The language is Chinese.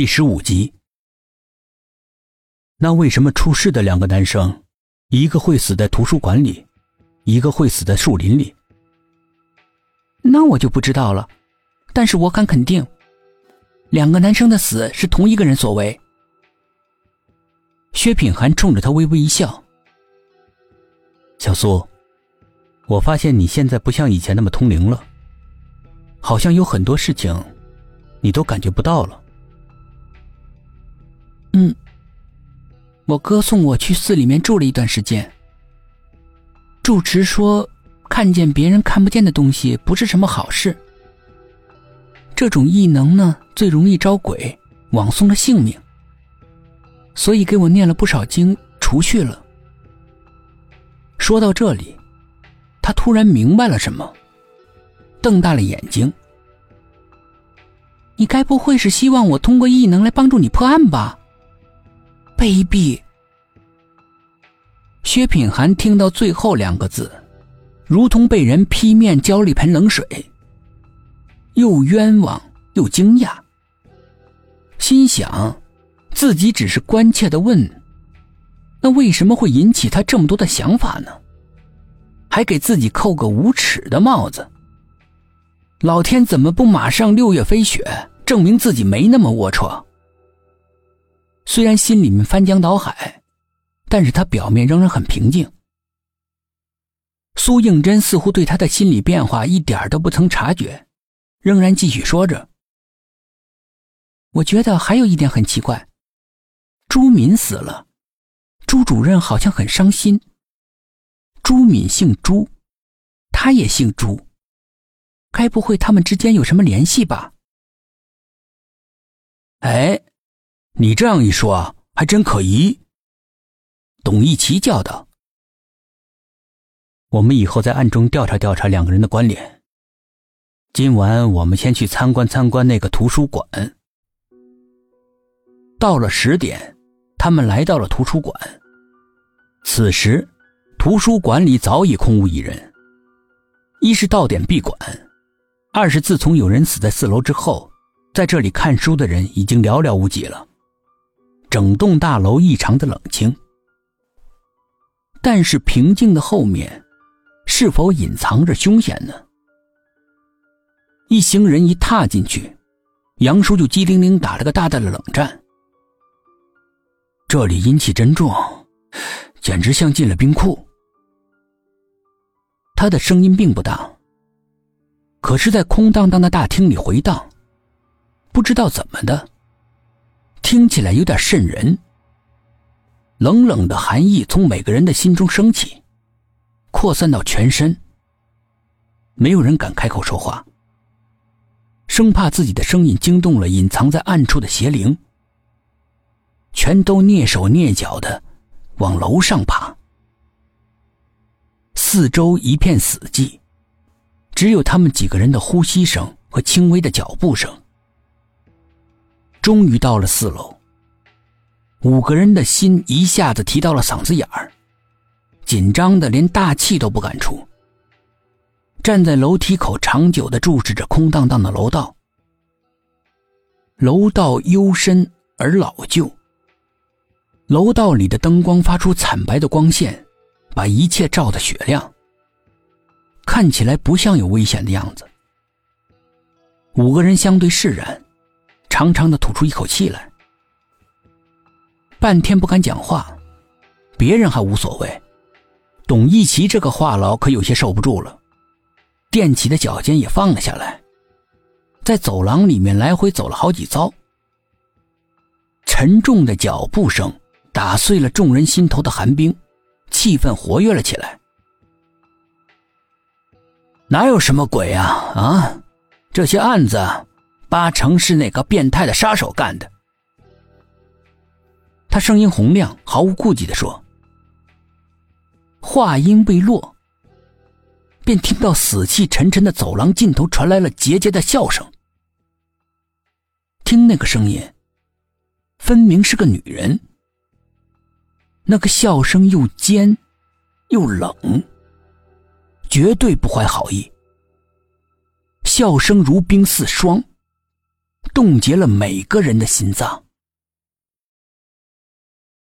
第十五集。那为什么出事的两个男生，一个会死在图书馆里，一个会死在树林里？那我就不知道了，但是我敢肯定，两个男生的死是同一个人所为。薛品涵冲着他微微一笑：“小苏，我发现你现在不像以前那么通灵了，好像有很多事情，你都感觉不到了。”嗯，我哥送我去寺里面住了一段时间。住持说，看见别人看不见的东西不是什么好事。这种异能呢，最容易招鬼，枉送了性命。所以给我念了不少经，除去了。说到这里，他突然明白了什么，瞪大了眼睛：“你该不会是希望我通过异能来帮助你破案吧？”卑鄙！薛品涵听到最后两个字，如同被人劈面浇了一盆冷水，又冤枉又惊讶，心想自己只是关切的问：“那为什么会引起他这么多的想法呢？”还给自己扣个无耻的帽子。老天怎么不马上六月飞雪，证明自己没那么龌龊？虽然心里面翻江倒海，但是他表面仍然很平静。苏应真似乎对他的心理变化一点都不曾察觉，仍然继续说着：“我觉得还有一点很奇怪，朱敏死了，朱主任好像很伤心。朱敏姓朱，他也姓朱，该不会他们之间有什么联系吧？”哎。你这样一说，还真可疑。董一奇叫道：“我们以后在暗中调查调查两个人的关联。今晚我们先去参观参观那个图书馆。”到了十点，他们来到了图书馆。此时，图书馆里早已空无一人。一是到点闭馆，二是自从有人死在四楼之后，在这里看书的人已经寥寥无几了。整栋大楼异常的冷清，但是平静的后面，是否隐藏着凶险呢？一行人一踏进去，杨叔就机灵灵打了个大大的冷战。这里阴气真重，简直像进了冰库。他的声音并不大，可是，在空荡荡的大厅里回荡，不知道怎么的。听起来有点瘆人。冷冷的寒意从每个人的心中升起，扩散到全身。没有人敢开口说话，生怕自己的声音惊动了隐藏在暗处的邪灵。全都蹑手蹑脚的往楼上爬。四周一片死寂，只有他们几个人的呼吸声和轻微的脚步声。终于到了四楼，五个人的心一下子提到了嗓子眼儿，紧张的连大气都不敢出。站在楼梯口，长久的注视着空荡荡的楼道。楼道幽深而老旧，楼道里的灯光发出惨白的光线，把一切照得雪亮，看起来不像有危险的样子。五个人相对释然。长长的吐出一口气来，半天不敢讲话，别人还无所谓，董一奇这个话痨可有些受不住了，踮起的脚尖也放了下来，在走廊里面来回走了好几遭，沉重的脚步声打碎了众人心头的寒冰，气氛活跃了起来。哪有什么鬼啊啊，这些案子。八成是那个变态的杀手干的。他声音洪亮，毫无顾忌的说。话音未落，便听到死气沉沉的走廊尽头传来了桀桀的笑声。听那个声音，分明是个女人。那个笑声又尖，又冷，绝对不怀好意。笑声如冰似霜。冻结了每个人的心脏。